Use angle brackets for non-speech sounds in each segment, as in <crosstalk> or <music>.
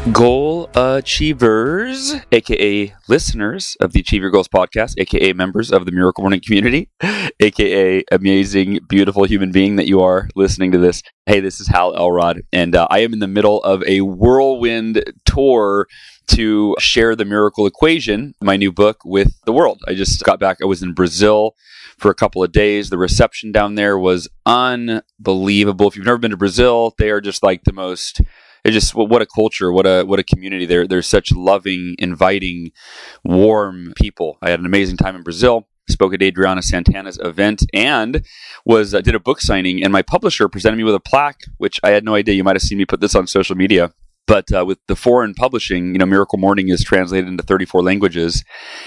Goal achievers, aka listeners of the Achieve Your Goals podcast, aka members of the Miracle Morning community, <laughs> aka amazing, beautiful human being that you are listening to this. Hey, this is Hal Elrod, and uh, I am in the middle of a whirlwind tour to share the miracle equation, my new book, with the world. I just got back. I was in Brazil for a couple of days. The reception down there was unbelievable. If you've never been to Brazil, they are just like the most it just what a culture, what a what a community. They're they're such loving, inviting, warm people. I had an amazing time in Brazil. Spoke at Adriana Santana's event and was uh, did a book signing. And my publisher presented me with a plaque, which I had no idea. You might have seen me put this on social media. But uh, with the foreign publishing, you know, Miracle Morning is translated into 34 languages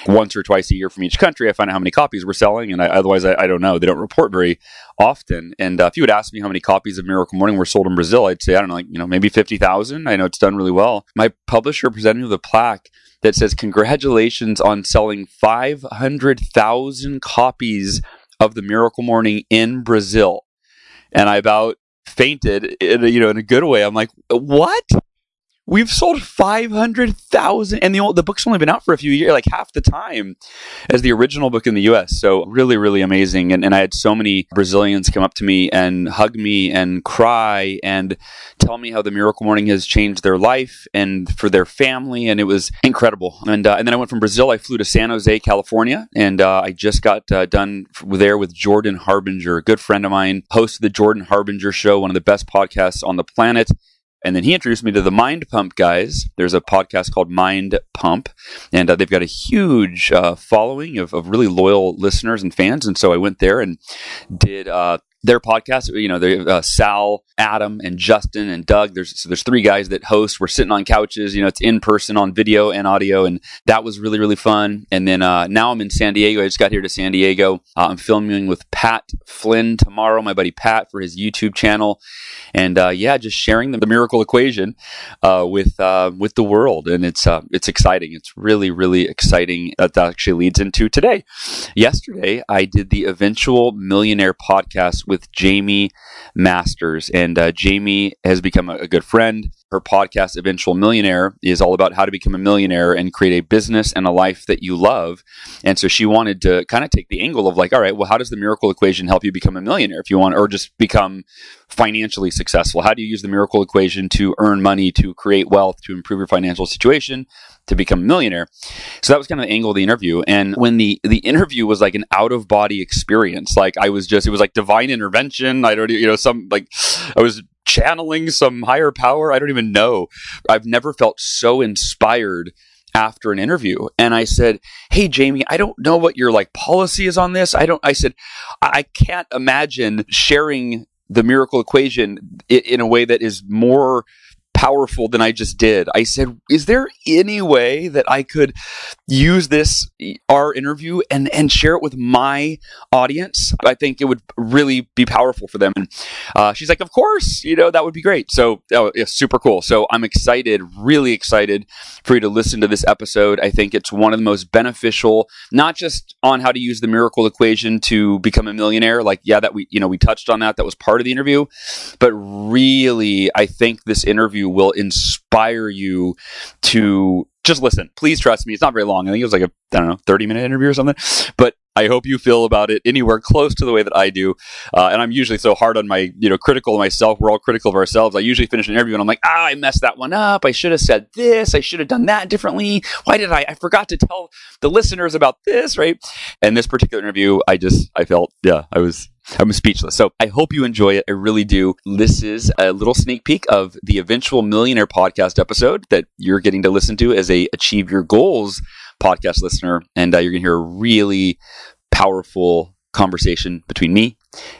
once or twice a year from each country. I find out how many copies we're selling, and I, otherwise, I, I, don't know. They don't report very often. And uh, if you would ask me how many copies of Miracle Morning were sold in Brazil, I'd say, I don't know, like, you know, maybe 50,000. I know it's done really well. My publisher presented me with a plaque that says, Congratulations on selling 500,000 copies of the Miracle Morning in Brazil. And I about fainted in a, you know in a good way. I'm like, what? We've sold 500,000 and the, the book's only been out for a few years, like half the time as the original book in the US. So really, really amazing. And, and I had so many Brazilians come up to me and hug me and cry and tell me how the Miracle Morning has changed their life and for their family. And it was incredible. And, uh, and then I went from Brazil. I flew to San Jose, California, and uh, I just got uh, done there with Jordan Harbinger, a good friend of mine, host of the Jordan Harbinger Show, one of the best podcasts on the planet. And then he introduced me to the Mind Pump guys. There's a podcast called Mind Pump, and uh, they've got a huge uh, following of, of really loyal listeners and fans. And so I went there and did uh, their podcast. You know, they uh, Sal, Adam, and Justin and Doug. There's so there's three guys that host. We're sitting on couches. You know, it's in person on video and audio, and that was really really fun. And then uh, now I'm in San Diego. I just got here to San Diego. Uh, I'm filming with Pat Flynn tomorrow. My buddy Pat for his YouTube channel, and uh, yeah, just sharing the, the miracle equation uh, with uh, with the world, and it's it's exciting. It's really really exciting. That actually leads into today. Yesterday, I did the eventual millionaire podcast with Jamie Masters. And uh, Jamie has become a, a good friend. Her podcast, Eventual Millionaire, is all about how to become a millionaire and create a business and a life that you love. And so she wanted to kind of take the angle of like, all right, well, how does the miracle equation help you become a millionaire if you want, or just become financially successful? How do you use the miracle equation to earn money, to create wealth, to improve your financial situation, to become a millionaire? So that was kind of the angle of the interview. And when the the interview was like an out of body experience, like I was just it was like divine intervention. I don't you know some like I was channeling some higher power. I don't even know. I've never felt so inspired after an interview and I said, Hey, Jamie, I don't know what your like policy is on this. I don't, I said, I can't imagine sharing the miracle equation in a way that is more powerful than I just did. I said, "Is there any way that I could use this our interview and and share it with my audience? I think it would really be powerful for them." And uh, she's like, "Of course, you know that would be great." So, oh, yeah, super cool. So I'm excited, really excited for you to listen to this episode. I think it's one of the most beneficial, not just on how to use the miracle equation to become a millionaire. Like, yeah, that we you know we touched on that. That was part of the interview, but really, I think this interview will inspire you to just listen. Please trust me. It's not very long. I think it was like a, I don't know, 30 minute interview or something. But I hope you feel about it anywhere close to the way that I do. Uh, and I'm usually so hard on my, you know, critical of myself. We're all critical of ourselves. I usually finish an interview and I'm like, ah, I messed that one up. I should have said this. I should have done that differently. Why did I? I forgot to tell the listeners about this, right? And this particular interview, I just, I felt, yeah, I was I'm speechless. So I hope you enjoy it. I really do. This is a little sneak peek of the eventual millionaire podcast episode that you're getting to listen to as a achieve your goals podcast listener. And uh, you're going to hear a really powerful conversation between me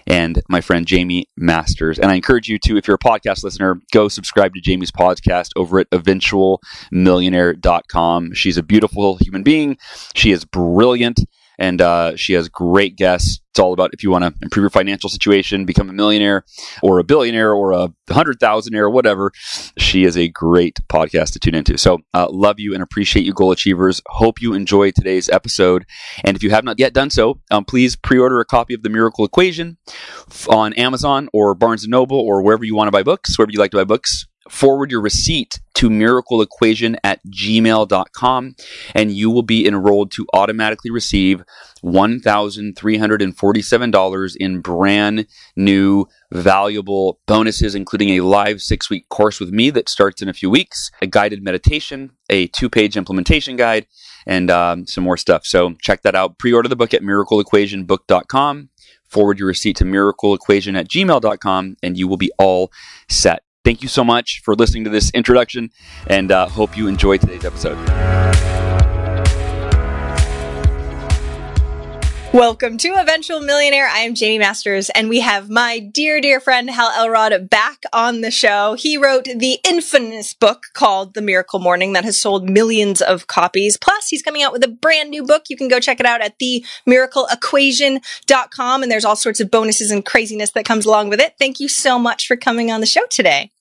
and my friend Jamie Masters. And I encourage you to, if you're a podcast listener, go subscribe to Jamie's podcast over at eventualmillionaire.com. She's a beautiful human being. She is brilliant and uh, she has great guests. It's all about if you want to improve your financial situation, become a millionaire or a billionaire or a hundred thousandaire or whatever. She is a great podcast to tune into. So, uh, love you and appreciate you, goal achievers. Hope you enjoyed today's episode. And if you have not yet done so, um, please pre-order a copy of the Miracle Equation on Amazon or Barnes and Noble or wherever you want to buy books, wherever you like to buy books forward your receipt to miracleequation at gmail.com and you will be enrolled to automatically receive $1,347 in brand new valuable bonuses, including a live six week course with me that starts in a few weeks, a guided meditation, a two page implementation guide, and um, some more stuff. So check that out. Pre order the book at miracleequationbook.com. Forward your receipt to miracleequation at gmail.com and you will be all set. Thank you so much for listening to this introduction and uh, hope you enjoy today's episode. Welcome to Eventual Millionaire. I am Jamie Masters, and we have my dear, dear friend Hal Elrod back on the show. He wrote the infamous book called The Miracle Morning that has sold millions of copies. Plus, he's coming out with a brand new book. You can go check it out at themiracleequation.com, and there's all sorts of bonuses and craziness that comes along with it. Thank you so much for coming on the show today.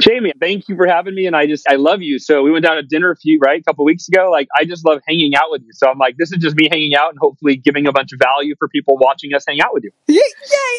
Jamie, thank you for having me. And I just, I love you. So we went down to dinner a few, right? A couple weeks ago. Like, I just love hanging out with you. So I'm like, this is just me hanging out and hopefully giving a bunch of value for people watching us hang out with you. Yay.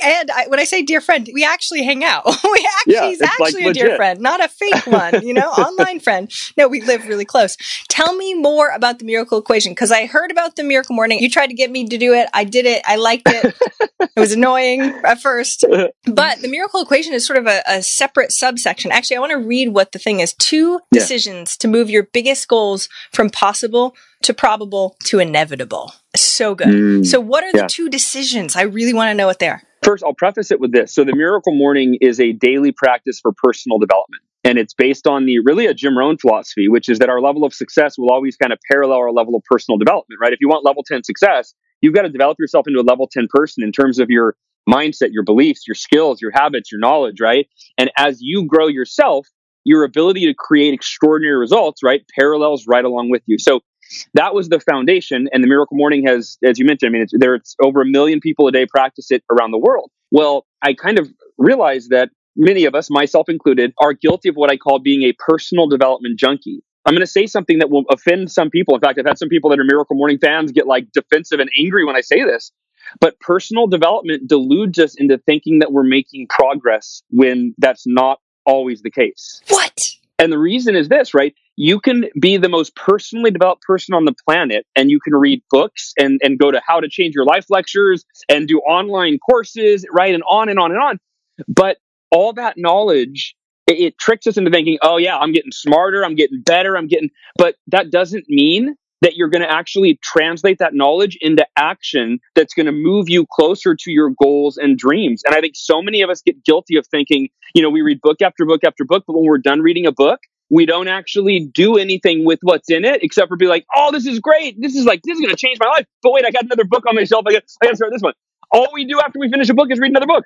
And I, when I say dear friend, we actually hang out. <laughs> we actually, yeah, he's actually like a dear friend, not a fake <laughs> one, you know, online friend. No, we live really close. Tell me more about the miracle equation. Cause I heard about the miracle morning. You tried to get me to do it. I did it. I liked it. <laughs> it was annoying at first, but the miracle equation is sort of a, a separate subsection. Actually, actually, I want to read what the thing is. Two yeah. decisions to move your biggest goals from possible to probable to inevitable. So good. Mm, so, what are the two decisions? I really want to know what they are. First, I'll preface it with this. So, the Miracle Morning is a daily practice for personal development. And it's based on the really a Jim Rohn philosophy, which is that our level of success will always kind of parallel our level of personal development, right? If you want level 10 success, you've got to develop yourself into a level 10 person in terms of your mindset, your beliefs, your skills, your habits, your knowledge, right? And as you grow yourself, your ability to create extraordinary results, right, parallels right along with you. So that was the foundation. And the Miracle Morning has, as you mentioned, I mean, it's, there's over a million people a day practice it around the world. Well, I kind of realized that many of us, myself included, are guilty of what I call being a personal development junkie. I'm going to say something that will offend some people. In fact, I've had some people that are Miracle Morning fans get like defensive and angry when I say this. But personal development deludes us into thinking that we're making progress when that's not always the case. What? And the reason is this, right? You can be the most personally developed person on the planet and you can read books and, and go to how to change your life lectures and do online courses, right? And on and on and on. But all that knowledge, it, it tricks us into thinking, oh yeah, I'm getting smarter, I'm getting better, I'm getting, but that doesn't mean that you're going to actually translate that knowledge into action that's going to move you closer to your goals and dreams. And I think so many of us get guilty of thinking, you know, we read book after book after book, but when we're done reading a book, we don't actually do anything with what's in it except for be like, oh, this is great. This is like, this is going to change my life. But wait, I got another book on my shelf. I got, I got to start this one. All we do after we finish a book is read another book.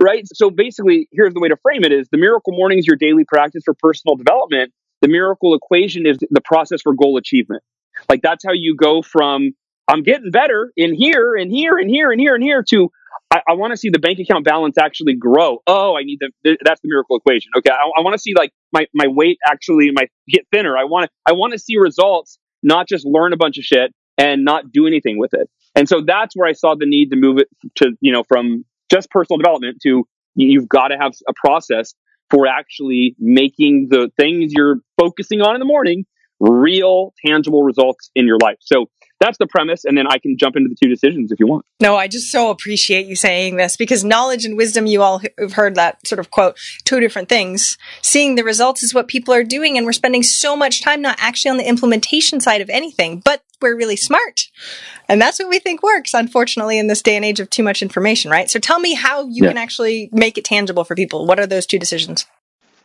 Right. So basically, here's the way to frame it is the miracle morning is your daily practice for personal development. The miracle equation is the process for goal achievement. Like that's how you go from I'm getting better in here and here and here and here and here to I, I want to see the bank account balance actually grow. Oh, I need the that's the miracle equation. Okay, I, I want to see like my my weight actually my get thinner. I want to I want to see results, not just learn a bunch of shit and not do anything with it. And so that's where I saw the need to move it to you know from just personal development to you've got to have a process for actually making the things you're focusing on in the morning real, tangible results in your life. So that's the premise. And then I can jump into the two decisions if you want. No, I just so appreciate you saying this because knowledge and wisdom, you all have heard that sort of quote, two different things. Seeing the results is what people are doing. And we're spending so much time not actually on the implementation side of anything, but we're really smart. And that's what we think works, unfortunately, in this day and age of too much information, right? So tell me how you yeah. can actually make it tangible for people. What are those two decisions?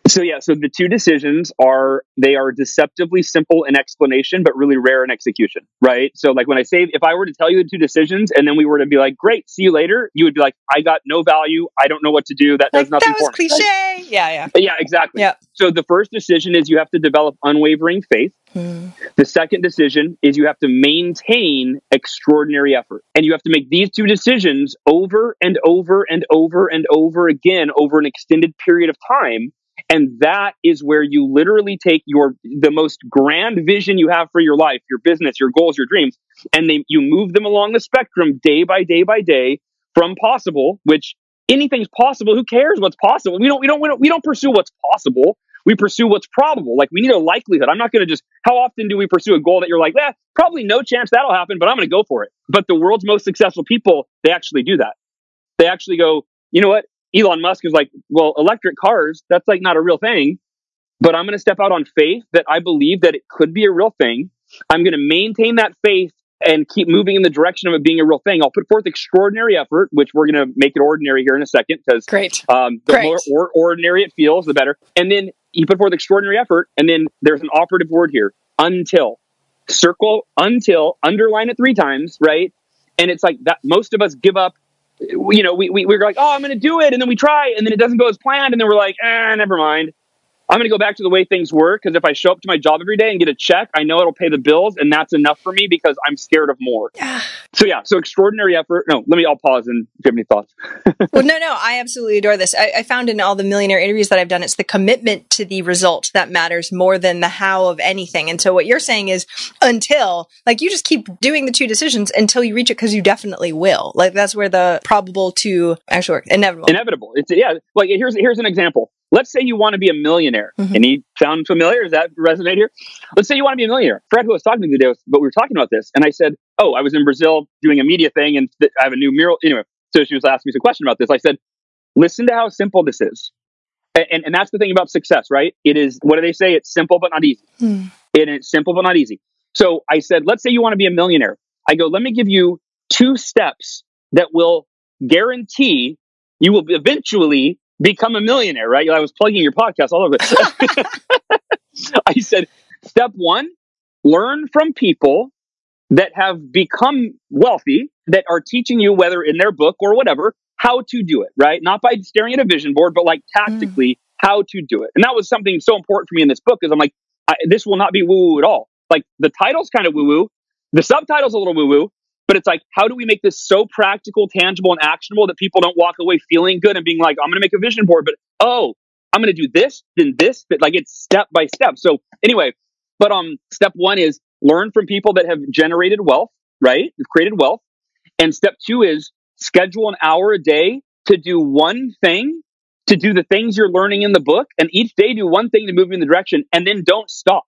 So yeah, so the two decisions are they are deceptively simple in explanation, but really rare in execution, right? So like when I say if I were to tell you the two decisions and then we were to be like, great, see you later, you would be like, I got no value, I don't know what to do, that does nothing that was for cliche. me. Right? Yeah, yeah, yeah, exactly. Yeah. So the first decision is you have to develop unwavering faith. Hmm. The second decision is you have to maintain extraordinary effort, and you have to make these two decisions over and over and over and over again over an extended period of time and that is where you literally take your the most grand vision you have for your life, your business, your goals, your dreams, and they you move them along the spectrum day by day by day from possible, which anything's possible. Who cares what's possible? We don't we don't we don't, we don't pursue what's possible. We pursue what's probable. Like we need a likelihood. I'm not going to just. How often do we pursue a goal that you're like, eh, probably no chance that'll happen, but I'm going to go for it. But the world's most successful people, they actually do that. They actually go, you know what? Elon Musk is like, well, electric cars, that's like not a real thing. But I'm going to step out on faith that I believe that it could be a real thing. I'm going to maintain that faith and keep moving in the direction of it being a real thing. I'll put forth extraordinary effort, which we're going to make it ordinary here in a second because great. Um, the Great. more or- ordinary it feels, the better. And then you put forth extraordinary effort, and then there's an operative word here: until. Circle until, underline it three times, right? And it's like that. Most of us give up you know, we, we, we're like, oh, I'm going to do it. And then we try, and then it doesn't go as planned. And then we're like, eh, never mind. I'm going to go back to the way things were because if I show up to my job every day and get a check, I know it'll pay the bills, and that's enough for me because I'm scared of more. so yeah, so extraordinary effort. No, let me. I'll pause and give me thoughts. <laughs> well, no, no, I absolutely adore this. I, I, found in all the millionaire interviews that I've done, it's the commitment to the result that matters more than the how of anything. And so what you're saying is until, like, you just keep doing the two decisions until you reach it because you definitely will. Like that's where the probable to actually work. Inevitable. Inevitable. It's yeah. Like here's here's an example Let's say you want to be a millionaire. Mm-hmm. Any sound familiar? Does that resonate here? Let's say you want to be a millionaire. Fred, who was talking to today, but we were talking about this, and I said, "Oh, I was in Brazil doing a media thing, and th- I have a new mural." Anyway, so she was asking me some question about this. I said, "Listen to how simple this is." And, and that's the thing about success, right? It is, what do they say? It's simple but not easy. Mm. It is simple but not easy. So I said, let's say you want to be a millionaire. I go, let me give you two steps that will guarantee you will eventually become a millionaire, right? I was plugging your podcast all over. <laughs> I said, step one, learn from people that have become wealthy that are teaching you, whether in their book or whatever, how to do it, right? Not by staring at a vision board, but like tactically mm. how to do it. And that was something so important for me in this book because I'm like, I, this will not be woo woo at all. Like the title's kind of woo woo, the subtitle's a little woo woo, but it's like, how do we make this so practical, tangible, and actionable that people don't walk away feeling good and being like, I'm going to make a vision board, but oh, I'm going to do this, then this, but like it's step by step. So anyway, but um, step one is learn from people that have generated wealth, right? Have created wealth. And step two is schedule an hour a day to do one thing, to do the things you're learning in the book, and each day do one thing to move in the direction, and then don't stop.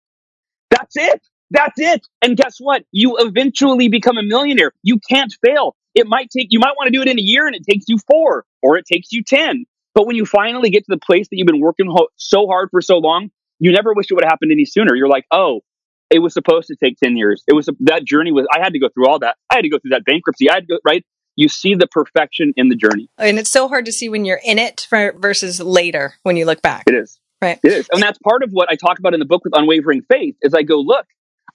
That's it. That's it. And guess what? You eventually become a millionaire. You can't fail. It might take, you might want to do it in a year and it takes you four or it takes you 10. But when you finally get to the place that you've been working ho- so hard for so long, you never wish it would have happened any sooner. You're like, oh, it was supposed to take 10 years. It was that journey was, I had to go through all that. I had to go through that bankruptcy. I had to go, right? You see the perfection in the journey. And it's so hard to see when you're in it for, versus later when you look back. It is. Right. It is. And that's part of what I talk about in the book with unwavering faith is I go, look,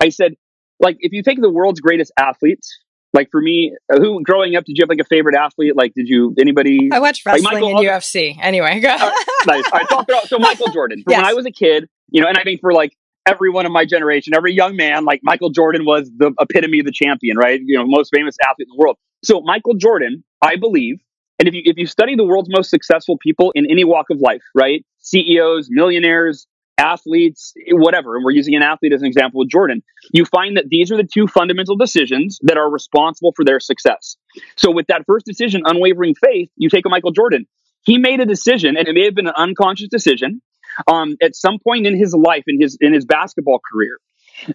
I said, like, if you take the world's greatest athletes, like for me, uh, who growing up, did you have like a favorite athlete? Like, did you anybody? I watched wrestling like Michael, and UFC. Anyway, go. Uh, nice. All right, so, so Michael <laughs> Jordan. Yes. When I was a kid, you know, and I think for like everyone of my generation, every young man, like Michael Jordan was the epitome of the champion, right? You know, most famous athlete in the world. So Michael Jordan, I believe, and if you if you study the world's most successful people in any walk of life, right? CEOs, millionaires, athletes, whatever, and we're using an athlete as an example with Jordan, you find that these are the two fundamental decisions that are responsible for their success. So with that first decision, unwavering faith, you take a Michael Jordan. He made a decision, and it may have been an unconscious decision, um, at some point in his life, in his in his basketball career,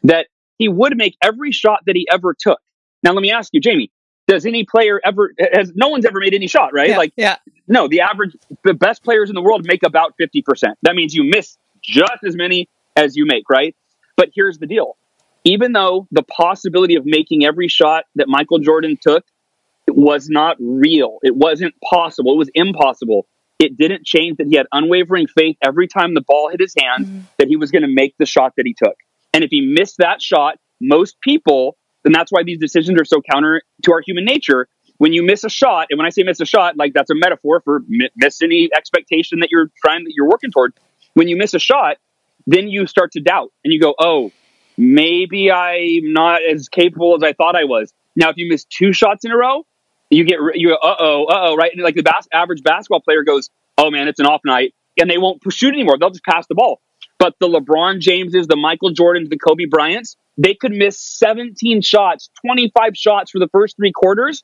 that he would make every shot that he ever took. Now, let me ask you, Jamie. Does any player ever has no one's ever made any shot, right? Yeah, like, yeah. no, the average, the best players in the world make about 50%. That means you miss just as many as you make, right? But here's the deal. Even though the possibility of making every shot that Michael Jordan took was not real, it wasn't possible, it was impossible. it didn't change that he had unwavering faith every time the ball hit his hand mm-hmm. that he was going to make the shot that he took. And if he missed that shot, most people, and that's why these decisions are so counter to our human nature. When you miss a shot, and when I say miss a shot, like that's a metaphor for miss any expectation that you're trying that you're working toward. When you miss a shot, then you start to doubt and you go, "Oh, maybe I'm not as capable as I thought I was." Now, if you miss two shots in a row, you get you uh oh, uh oh, right? And like the bas- average basketball player goes, oh man, it's an off night, and they won't shoot anymore. They'll just pass the ball. But the LeBron Jameses, the Michael Jordans, the Kobe Bryants, they could miss 17 shots, 25 shots for the first three quarters.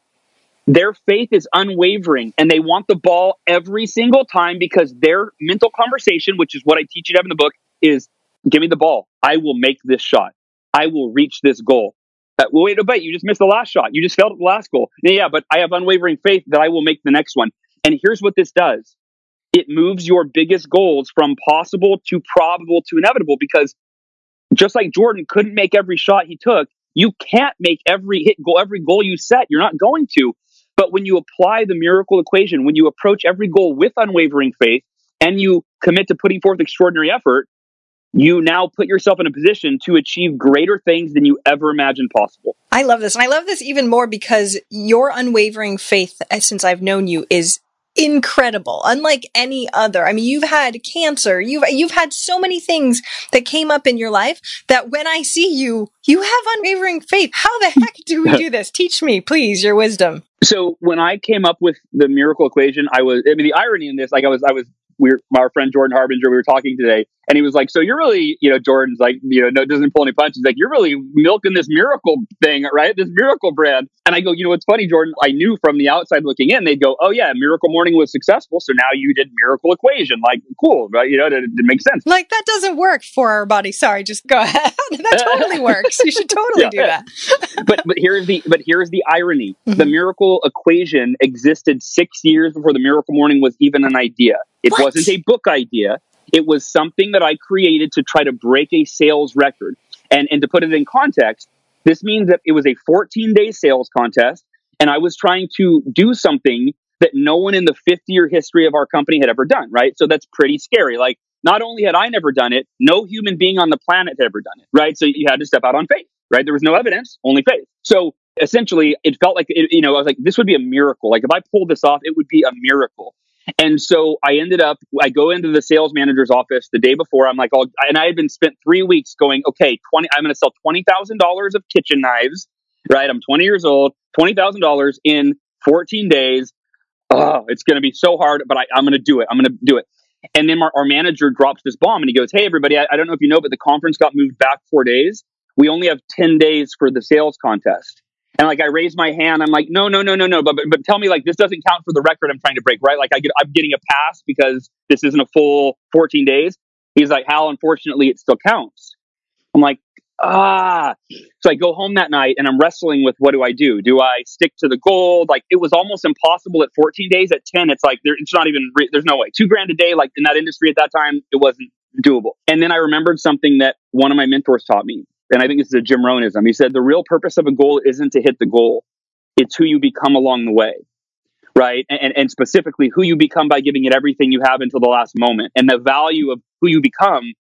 Their faith is unwavering and they want the ball every single time because their mental conversation, which is what I teach you to have in the book, is give me the ball. I will make this shot. I will reach this goal. Uh, well, wait a bit. You just missed the last shot. You just failed at the last goal. Yeah, but I have unwavering faith that I will make the next one. And here's what this does it moves your biggest goals from possible to probable to inevitable because just like Jordan couldn't make every shot he took, you can't make every hit goal, every goal you set. You're not going to. But when you apply the miracle equation, when you approach every goal with unwavering faith and you commit to putting forth extraordinary effort, you now put yourself in a position to achieve greater things than you ever imagined possible. I love this. And I love this even more because your unwavering faith, uh, since I've known you, is incredible unlike any other. I mean you've had cancer. You've you've had so many things that came up in your life that when i see you you have unwavering faith. How the heck do we <laughs> do this? Teach me please your wisdom. So when i came up with the miracle equation i was i mean the irony in this like i was i was we were, our friend Jordan Harbinger, we were talking today, and he was like, "So you're really, you know, Jordan's like, you know, no, doesn't pull any punches. Like you're really milking this miracle thing, right? This miracle brand." And I go, "You know, what's funny, Jordan? I knew from the outside looking in, they'd go, "Oh yeah, Miracle Morning was successful, so now you did Miracle Equation. Like, cool, right? You know, it, it makes sense. Like that doesn't work for our body. Sorry, just go ahead. <laughs> that totally works. You should totally yeah. do that. <laughs> but but here's the but here's the irony: mm-hmm. the Miracle Equation existed six years before the Miracle Morning was even an idea. It what? wasn't a book idea. It was something that I created to try to break a sales record. And, and to put it in context, this means that it was a 14 day sales contest. And I was trying to do something that no one in the 50 year history of our company had ever done, right? So that's pretty scary. Like, not only had I never done it, no human being on the planet had ever done it, right? So you had to step out on faith, right? There was no evidence, only faith. So essentially, it felt like, it, you know, I was like, this would be a miracle. Like, if I pulled this off, it would be a miracle. And so I ended up, I go into the sales manager's office the day before. I'm like, oh, and I had been spent three weeks going, okay, 20, I'm going to sell $20,000 of kitchen knives, right? I'm 20 years old, $20,000 in 14 days. Oh, it's going to be so hard, but I, am going to do it. I'm going to do it. And then our, our, manager drops this bomb and he goes, Hey, everybody, I, I don't know if you know, but the conference got moved back four days. We only have 10 days for the sales contest. And like I raise my hand, I'm like, no, no, no, no, no. But, but but tell me like this doesn't count for the record I'm trying to break, right? Like I get I'm getting a pass because this isn't a full 14 days. He's like, Hal, unfortunately, it still counts. I'm like, ah. So I go home that night and I'm wrestling with what do I do? Do I stick to the goal? Like it was almost impossible at 14 days. At 10, it's like there, it's not even. Re- there's no way. Two grand a day, like in that industry at that time, it wasn't doable. And then I remembered something that one of my mentors taught me and I think this is a Jim Rohnism. He said the real purpose of a goal isn't to hit the goal; it's who you become along the way, right? And, and specifically who you become by giving it everything you have until the last moment. And the value of who you become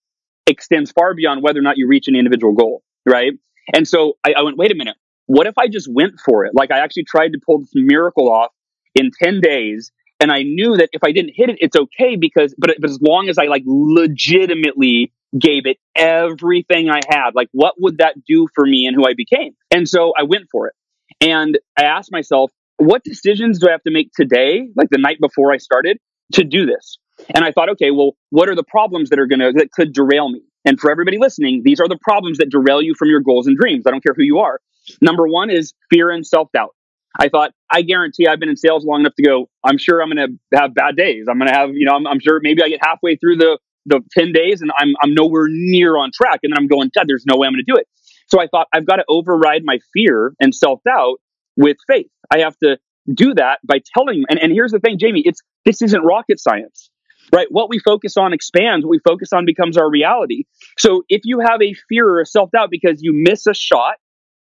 extends far beyond whether or not you reach an individual goal, right? And so I, I went, wait a minute. What if I just went for it? Like I actually tried to pull this miracle off in 10 days and I knew that if I didn't hit it, it's okay because, but, but as long as I like legitimately gave it everything I had. Like, what would that do for me and who I became? And so I went for it. And I asked myself, what decisions do I have to make today, like the night before I started, to do this? And I thought, okay, well, what are the problems that are going to, that could derail me? And for everybody listening, these are the problems that derail you from your goals and dreams. I don't care who you are. Number one is fear and self doubt. I thought, I guarantee I've been in sales long enough to go, I'm sure I'm going to have bad days. I'm going to have, you know, I'm, I'm, sure maybe I get halfway through the the 10 days and I'm, I'm nowhere near on track. And then I'm going, God, there's no way I'm going to do it. So I thought I've got to override my fear and self doubt with faith. I have to do that by telling, and, and here's the thing, Jamie, it's, this isn't rocket science, right? What we focus on expands. What we focus on becomes our reality. So if you have a fear or a self doubt because you miss a shot,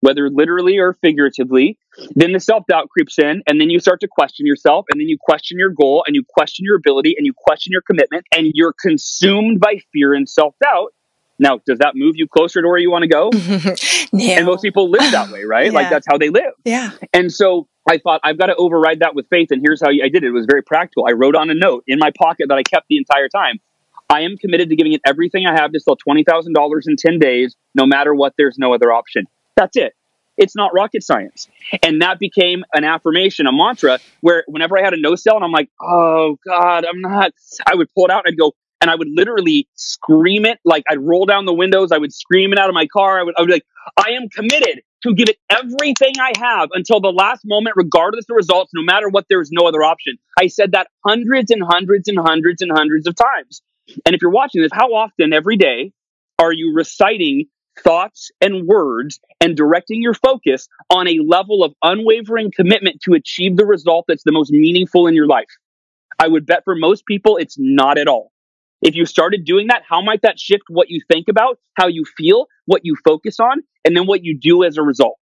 whether literally or figuratively, then the self doubt creeps in, and then you start to question yourself, and then you question your goal, and you question your ability, and you question your commitment, and you're consumed by fear and self doubt. Now, does that move you closer to where you want to go? <laughs> no. And most people live that way, right? yeah. Like that's how they live. Yeah. And so I thought I've got to override that with faith. And here's how I did it. It was very practical. I wrote on a note in my pocket that I kept the entire time. I am committed to giving it everything I have to sell $20,000 in 10 days. No matter what, there's no other option. That's it. It's not rocket science. And that became an affirmation, a mantra where whenever I had a no sell and I'm like, oh God, I'm not, I would pull it out and I'd go, and I would literally scream it. Like I'd roll down the windows. I would scream it out of my car. I would, I would be like, I am committed to give it everything I have until the last moment, regardless of the results, no matter what, there's no other option. I said that hundreds and hundreds and hundreds and hundreds of times. And if you're watching this, how often every day are you reciting thoughts and words and directing your focus on a level of unwavering commitment to achieve the result that's the most meaningful in your life? I would bet for most people, it's not at all. If you started doing that, how might that shift what you think about, how you feel, what you focus on, and then what you do as a result?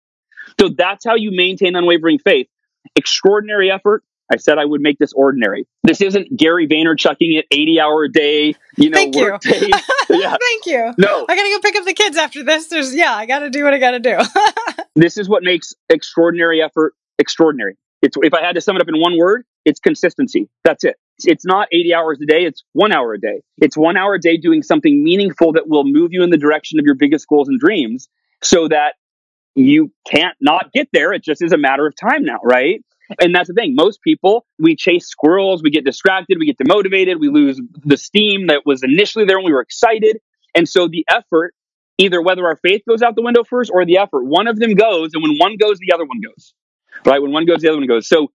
So that's how you maintain unwavering faith. Extraordinary effort. I said I would make this ordinary. This isn't Gary Vaynerchucking it 80 hour a day, you know, Thank you. <laughs> yeah. Thank you. No. I gotta go pick up the kids after this. There's yeah, I gotta do what I gotta do. <laughs> this is what makes extraordinary effort extraordinary. It's if I had to sum it up in one word, it's consistency. That's it. It's not 80 hours a day, it's one hour a day. It's one hour a day doing something meaningful that will move you in the direction of your biggest goals and dreams so that you can't not get there. It just is a matter of time now, right? And that's the thing. Most people, we chase squirrels, we get distracted, we get demotivated, we lose the steam that was initially there when we were excited. And so the effort, either whether our faith goes out the window first or the effort, one of them goes. And when one goes, the other one goes, right? When one goes, the other one goes. So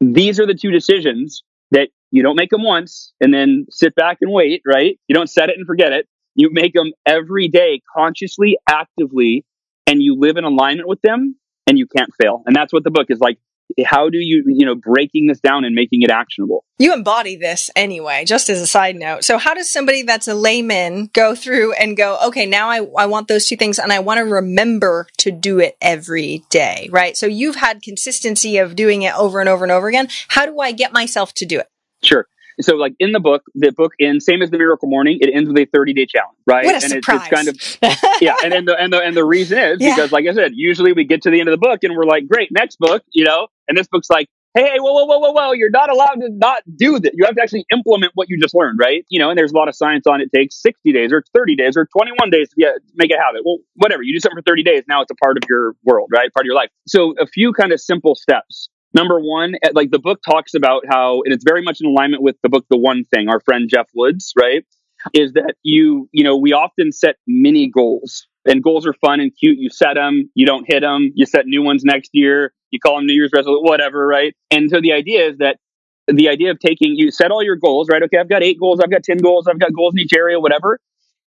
these are the two decisions that you don't make them once and then sit back and wait, right? You don't set it and forget it. You make them every day, consciously, actively, and you live in alignment with them and you can't fail. And that's what the book is like. How do you, you know, breaking this down and making it actionable? You embody this anyway, just as a side note. So how does somebody that's a layman go through and go, okay, now I, I want those two things and I want to remember to do it every day, right? So you've had consistency of doing it over and over and over again. How do I get myself to do it? Sure. So, like in the book, the book ends same as the Miracle Morning. It ends with a 30 day challenge, right? What a and surprise! It's, it's kind of <laughs> yeah, and, and the and the and the reason is yeah. because, like I said, usually we get to the end of the book and we're like, great, next book, you know, and this book's like, hey, whoa, whoa, whoa, whoa, whoa, you're not allowed to not do that. You have to actually implement what you just learned, right? You know, and there's a lot of science on it. it takes 60 days or 30 days or 21 days to get, make a habit. Well, whatever. You do something for 30 days, now it's a part of your world, right? Part of your life. So a few kind of simple steps Number one, eh, like the book talks about how, and it's very much in alignment with the book, The One Thing, our friend Geoff Woods, right? Is that you, you know, we often set mini goals and goals are fun and cute. You set them, you don't hit them, you set new ones next year, you call them New Year's resolution, whatever, right? And so the idea is that the idea of taking, you set all your goals, right? Okay, I've got eight goals, I've got 10 goals, I've got goals in each area, whatever.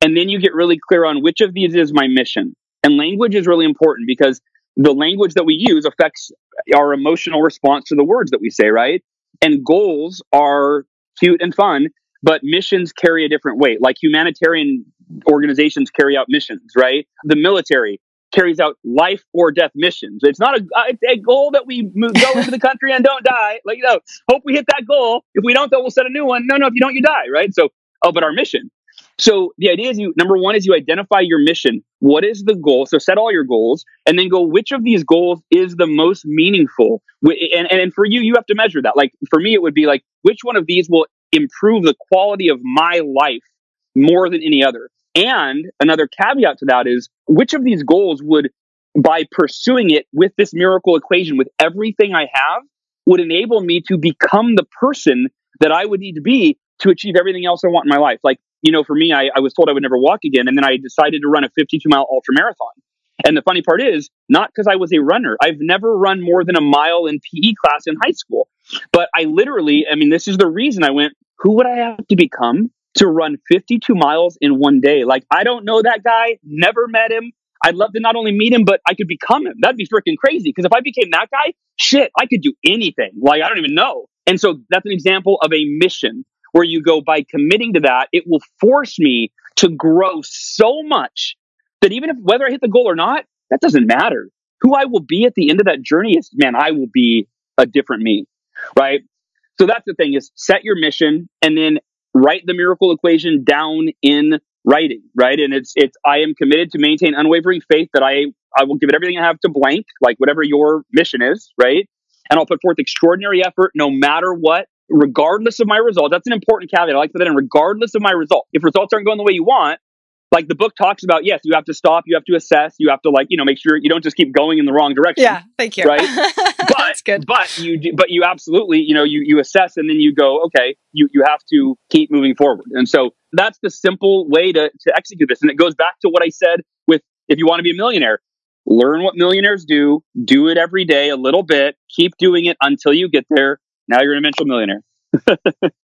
And then you get really clear on which of these is my mission. And language is really important because the language that we use affects our emotional response to the words that we say, right? And goals are cute and fun, but missions carry a different weight. Like humanitarian organizations carry out missions, right? The military carries out life or death missions. It's not a, uh, a goal that we move, go into the <laughs> country and don't die. Like, you know, hope we hit that goal. If we don't, then we'll set a new one. No, no, if you don't, you die, right? So, oh, but our mission. So the idea is you, number one is you identify your mission. What is the goal? So set all your goals and then go, which of these goals is the most meaningful? And, and for you, you have to measure that. Like for me, it would be like, which one of these will improve the quality of my life more than any other? And another caveat to that is which of these goals would, by pursuing it with this miracle equation, with everything I have, would enable me to become the person that I would need to be to achieve everything else I want in my life. Like you know, for me, I, I was told I would never walk again. And then I decided to run a 52 mile ultra marathon. And the funny part is, not because I was a runner. I've never run more than a mile in PE class in high school. But I literally, I mean, this is the reason I went, who would I have to become to run 52 miles in one day? Like, I don't know that guy, never met him. I'd love to not only meet him, but I could become him. That'd be freaking crazy. Because if I became that guy, shit, I could do anything. Like, I don't even know. And so that's an example of a mission where you go by committing to that, it will force me to grow so much that even if whether I hit the goal or not, that doesn't matter. Who I will be at the end of that journey is, man, I will be a different me, right? So that's the thing is set your mission and then write the miracle equation down in writing, right? And it's, it's, I am committed to maintain unwavering faith that I, I will give it everything I have to blank, like whatever your mission is, right? And I'll put forth extraordinary effort no matter what, regardless of my result. That's an important caveat. I like to put that in regardless of my result. If results aren't going the way you want, like the book talks about, yes, you have to stop, you have to assess, you have to like, you know, make sure you don't just keep going in the wrong direction. Yeah, thank you. Right. <laughs> but, That's good. But you, do, but you absolutely, you know, you, you assess and then you go, okay, you, you have to keep moving forward. And so that's the simple way to, to execute this. And it goes back to what I said with, if you want to be a millionaire, learn what millionaires do, do it every day a little bit, keep doing it until you get there. Now you're an eventual millionaire.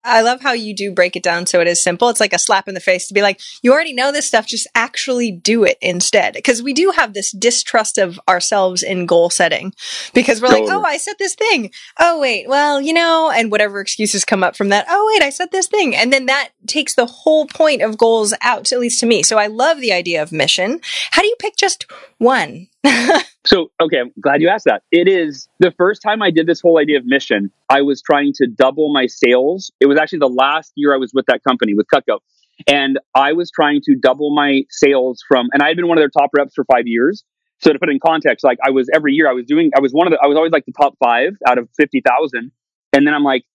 I love how you do break it down so it is simple. It's like a slap in the face to be like, you already know this stuff, just actually do it instead. Because we do have this distrust of ourselves in goal setting because we're totally. like, oh, I set this thing. Oh, wait, well, you know, and whatever excuses come up from that. Oh, wait, I set this thing. And then that takes the whole point of goals out, at least to me. So I love the idea of mission. How do you pick just one? <laughs> so, okay, I'm glad you asked that. It is the first time I did this whole idea of mission, I was trying to double my sales. It was actually the last year I was with that company, with Cutco. And I was trying to double my sales from, and I had been one of their top reps for five years. So to put in context, like I was every year I was doing, I was one of the, I was always like the top five out of 50,000. And then I'm like,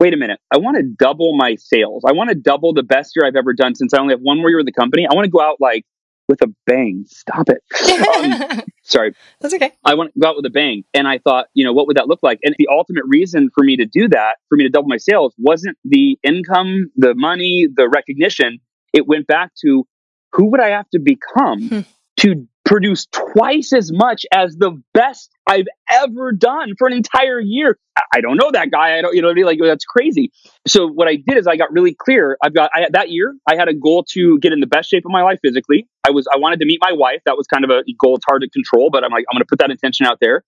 wait a minute, I want to double my sales. I want to double the best year I've ever done since I only have one more year with the company. I want to go out like with a bang. Stop it. Um, <laughs> sorry. That's okay. I want to go out with a bang. And I thought, you know, what would that look like? And the ultimate reason for me to do that, for me to double my sales, wasn't the income, the money, the recognition. It went back to who would I have to become hmm. to produce twice as much as the best I've ever done for an entire year. I don't know that guy. I don't, you know, like that's crazy. So what I did is I got really clear. I've got I, that year I had a goal to get in the best shape of my life physically. I was I wanted to meet my wife. That was kind of a goal. It's hard to control, but I'm like I'm going to put that intention out there.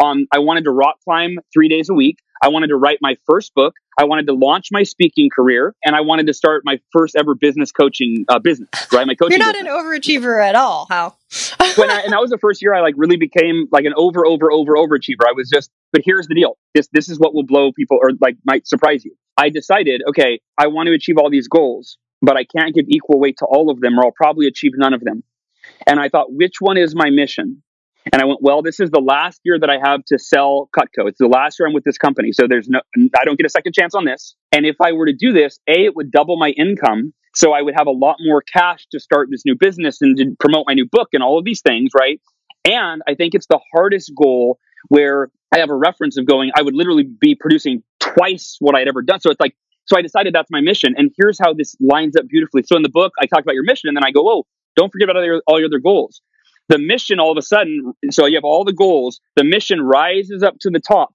Um, I wanted to rock climb three days a week. I wanted to write my first book. I wanted to launch my speaking career, and I wanted to start my first ever business coaching uh, business. Right, my coaching. You're not business. an overachiever at all. How? <laughs> when I, and that was the first year I like really became like an over, over, over, overachiever. I was just. But here's the deal. This this is what will blow people or like might surprise you. I decided, okay, I want to achieve all these goals, but I can't give equal weight to all of them, or I'll probably achieve none of them. And I thought, which one is my mission? And I went, well, this is the last year that I have to sell Cutco. It's the last year I'm with this company. So there's no, I don't get a second chance on this. And if I were to do this, A, it would double my income. So I would have a lot more cash to start this new business and to promote my new book and all of these things, right? And I think it's the hardest goal where I have a reference of going, I would literally be producing twice what I'd ever done. So it's like, so I decided that's my mission. And here's how this lines up beautifully. So in the book, I talk about your mission and then I go, oh, don't forget about all your, all your other goals the mission all of a sudden, so you have all the goals, the mission rises up to the top.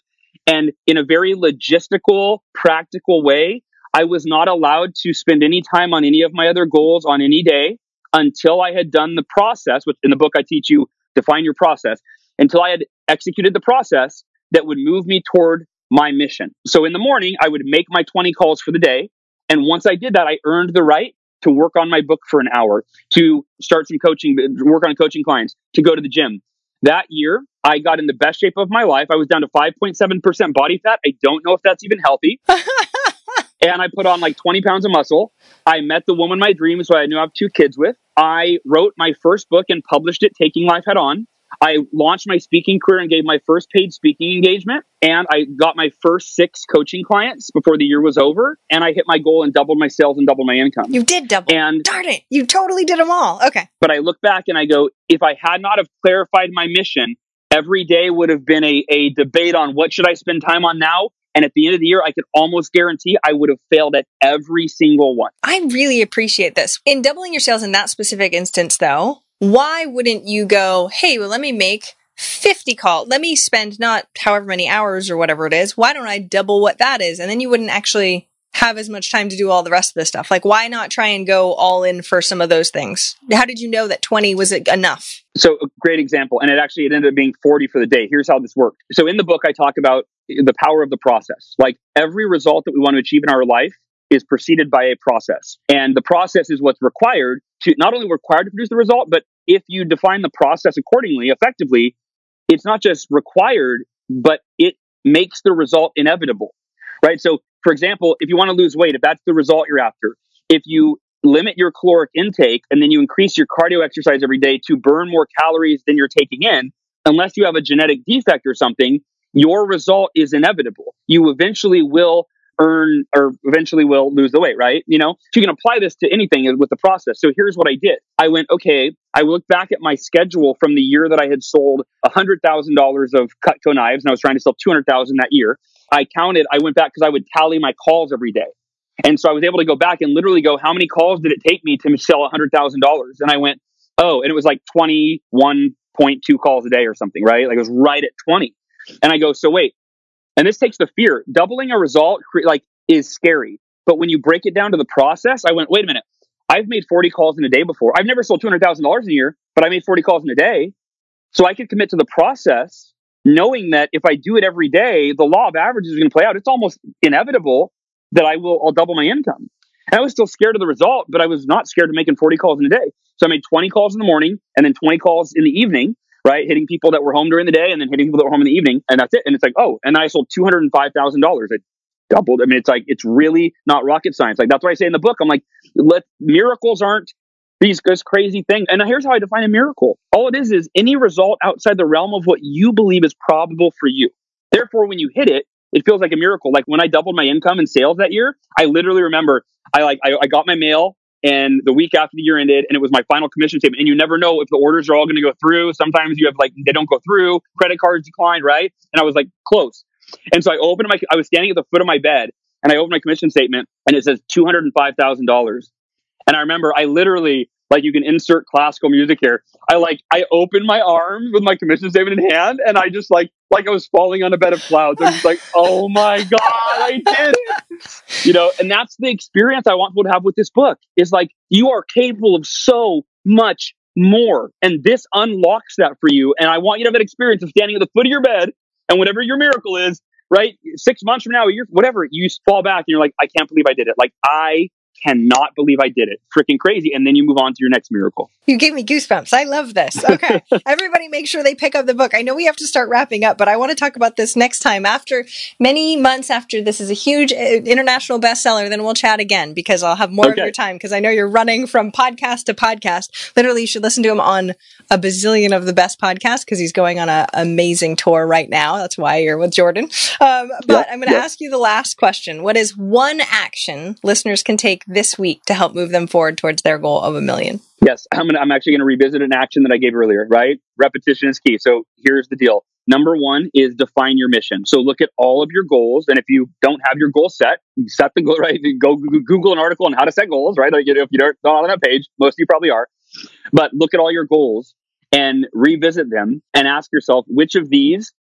And in a very logistical, practical way, I was not allowed to spend any time on any of my other goals on any day until I had done the process, which in the book I teach you define your process, until I had executed the process that would move me toward my mission. So in the morning, I would make my 20 calls for the day. And once I did that, I earned the right to work on my book for an hour, to start some coaching, work on coaching clients, to go to the gym. That year, I got in the best shape of my life. I was down to 5.7% body fat. I don't know if that's even healthy. <laughs> and I put on like 20 pounds of muscle. I met the woman my dreams who I knew I have two kids with. I wrote my first book and published it, Taking Life Head On. I launched my speaking career and gave my first paid speaking engagement. And I got my first six coaching clients before the year was over. And I hit my goal and doubled my sales and doubled my income. You did double. And darn it, you totally did them all. Okay. But I look back and I go, if I had not have clarified my mission, every day would have been a, a debate on what should I spend time on now. And at the end of the year, I could almost guarantee I would have failed at every single one. I really appreciate this. In doubling your sales in that specific instance, though, why wouldn't you go, hey, well, let me make 50 calls. Let me spend not however many hours or whatever it is. Why don't I double what that is? And then you wouldn't actually have as much time to do all the rest of this stuff. Like, why not try and go all in for some of those things? How did you know that 20 was enough? So, great example. And it actually it ended up being 40 for the day. Here's how this worked. So, in the book, I talk about the power of the process. Like, every result that we want to achieve in our life is preceded by a process. And the process is what's required to not only required to produce the result, but if you define the process accordingly, effectively, it's not just required, but it makes the result inevitable, right? So, for example, if you want to lose weight, if that's the result you're after, if you limit your caloric intake and then you increase your cardio exercise every day to burn more calories than you're taking in, unless you have a genetic defect or something, your result is inevitable. You eventually will earn or eventually will lose the weight, right? You know, so you can apply this to anything with the process. So here's what I did. I went, okay, I looked back at my schedule from the year that I had sold $100,000 of Cutco knives and I was trying to sell 200,000 that year. I counted, I went back because I would tally my calls every day. And so I was able to go back and literally go, how many calls did it take me to sell $100,000? And I went, oh, and it was like 21.2 calls a day or something, right? Like it was right at 20. And I go, so wait, and this takes the fear. Doubling a result like is scary. But when you break it down to the process, I went, wait a minute. I've made 40 calls in a day before. I've never sold $200,000 in a year, but I made 40 calls in a day. So I could commit to the process knowing that if I do it every day, the law of averages is going to play out. It's almost inevitable that I will, I'll double my income. And I was still scared of the result, but I was not scared of making 40 calls in a day. So I made 20 calls in the morning and then 20 calls in the evening right? Hitting people that were home during the day and then hitting people that were home in the evening. And that's it. And it's like, oh, and I sold $205,000. It doubled. I mean, it's like, it's really not rocket science. Like, that's what I say in the book. I'm like, let miracles aren't these this crazy thing. And here's how I define a miracle. All it is is any result outside the realm of what you believe is probable for you. Therefore, when you hit it, it feels like a miracle. Like when I doubled my income in sales that year, I literally remember I like I, I got my mail and the week after the year ended and it was my final commission statement and you never know if the orders are all going to go through sometimes you have like they don't go through credit cards declined right and i was like close and so i opened my i was standing at the foot of my bed and i opened my commission statement and it says $205000 and i remember i literally like you can insert classical music here. I like I opened my arms with my commission statement in hand, and I just like like I was falling on a bed of clouds. I'm just like, oh my god, I did! You know, and that's the experience I want people to have with this book. Is like you are capable of so much more, and this unlocks that for you. And I want you to have that experience of standing at the foot of your bed, and whatever your miracle is, right? Six months from now, year, whatever, you fall back and you're like, I can't believe I did it. Like I cannot believe I did it. Freaking crazy. And then you move on to your next miracle. You gave me goosebumps. I love this. Okay. <laughs> Everybody make sure they pick up the book. I know we have to start wrapping up, but I want to talk about this next time after many months after this is a huge uh, international bestseller. Then we'll chat again because I'll have more okay. of your time because I know you're running from podcast to podcast. Literally, you should listen to him on a bazillion of the best podcasts because he's going on an amazing tour right now. That's why you're with Jordan. Um, but yep, I'm going to yep. ask you the last question. What is one action listeners can take this week to help move them forward towards their goal of a million? Yes, I'm, gonna, I'm actually going to revisit an action that I gave earlier, right? Repetition is key. So here's the deal. Number one is define your mission. So look at all of your goals. And if you don't have your goal set, set the goal, <laughs> right? Go Google an article on how to set goals, right? Like, you know, if you don't, not on that page, most of you probably are. But look at all your goals and revisit them and ask yourself which of these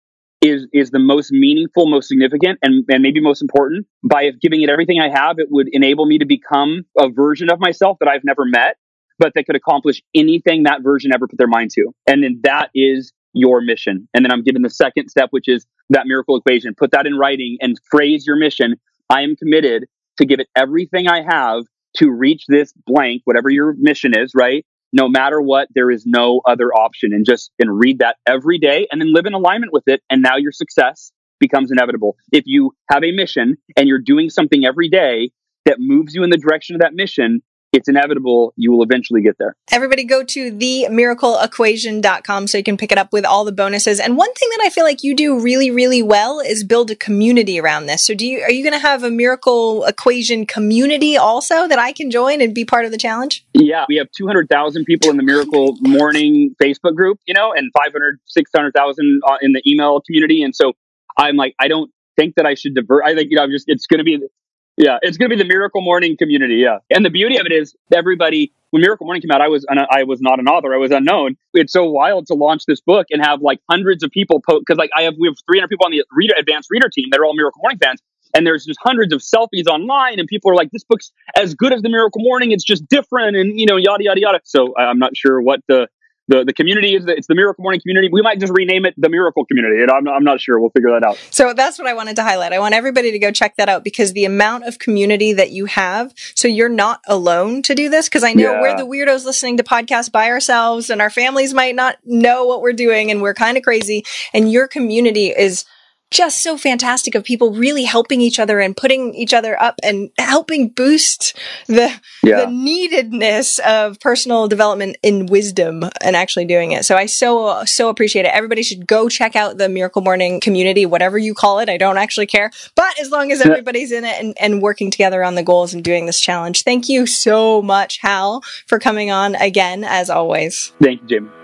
is is the most meaningful, most significant, and, and maybe most important. By giving it everything I have, it would enable me to become a version of myself that I've never met, but that could accomplish anything that version ever put their mind to. And then that is your mission. And then I'm given the second step, which is that miracle equation. Put that in writing and phrase your mission. I am committed to give it everything I have to reach this blank, whatever your mission is, right? No matter what, there is no other option. And just and read that every day and then live in alignment with it. And now your success becomes inevitable. If you have a mission and you're doing something every day that moves you in the direction of that mission, it's inevitable you will eventually get there. Everybody go to themiracleequation.com so you can pick it up with all the bonuses. And one thing that I feel like you do really, really well is build a community around this. So do you, are you going to have a miracle equation community also that I can join and be part of the challenge? Yeah, we have 200,000 people in the miracle morning Facebook group, you know, and 500, 600,000 uh, in the email community. And so I'm like, I don't think that I should divert. I think, you know, I'm just, it's going to be yeah, it's going to be the Miracle Morning community. Yeah, and the beauty of it is everybody. When Miracle Morning came out, I was I was not an author. I was unknown. It's so wild to launch this book and have like hundreds of people post because like I have we have 300 people on the reader advanced reader team that are all Miracle Morning fans, and there's just hundreds of selfies online, and people are like, "This book's as good as the Miracle Morning. It's just different," and you know, yada yada yada. So I'm not sure what the the, the community is the, it's the Miracle Morning community. We might just rename it the Miracle Community. And I'm, I'm not sure. We'll figure that out. So that's what I wanted to highlight. I want everybody to go check that out because the amount of community that you have. So you're not alone to do this because I know yeah. we're the weirdos listening to podcasts by ourselves and our families might not know what we're doing and we're kind of crazy. And your community is just so fantastic of people really helping each other and putting each other up and helping boost the yeah. the neededness of personal development in wisdom and actually doing it. So I so so appreciate it. Everybody should go check out the Miracle Morning community, whatever you call it. I don't actually care, but as long as everybody's in it and, and working together on the goals and doing this challenge. Thank you so much, Hal, for coming on again as always. Thank you, Jamie.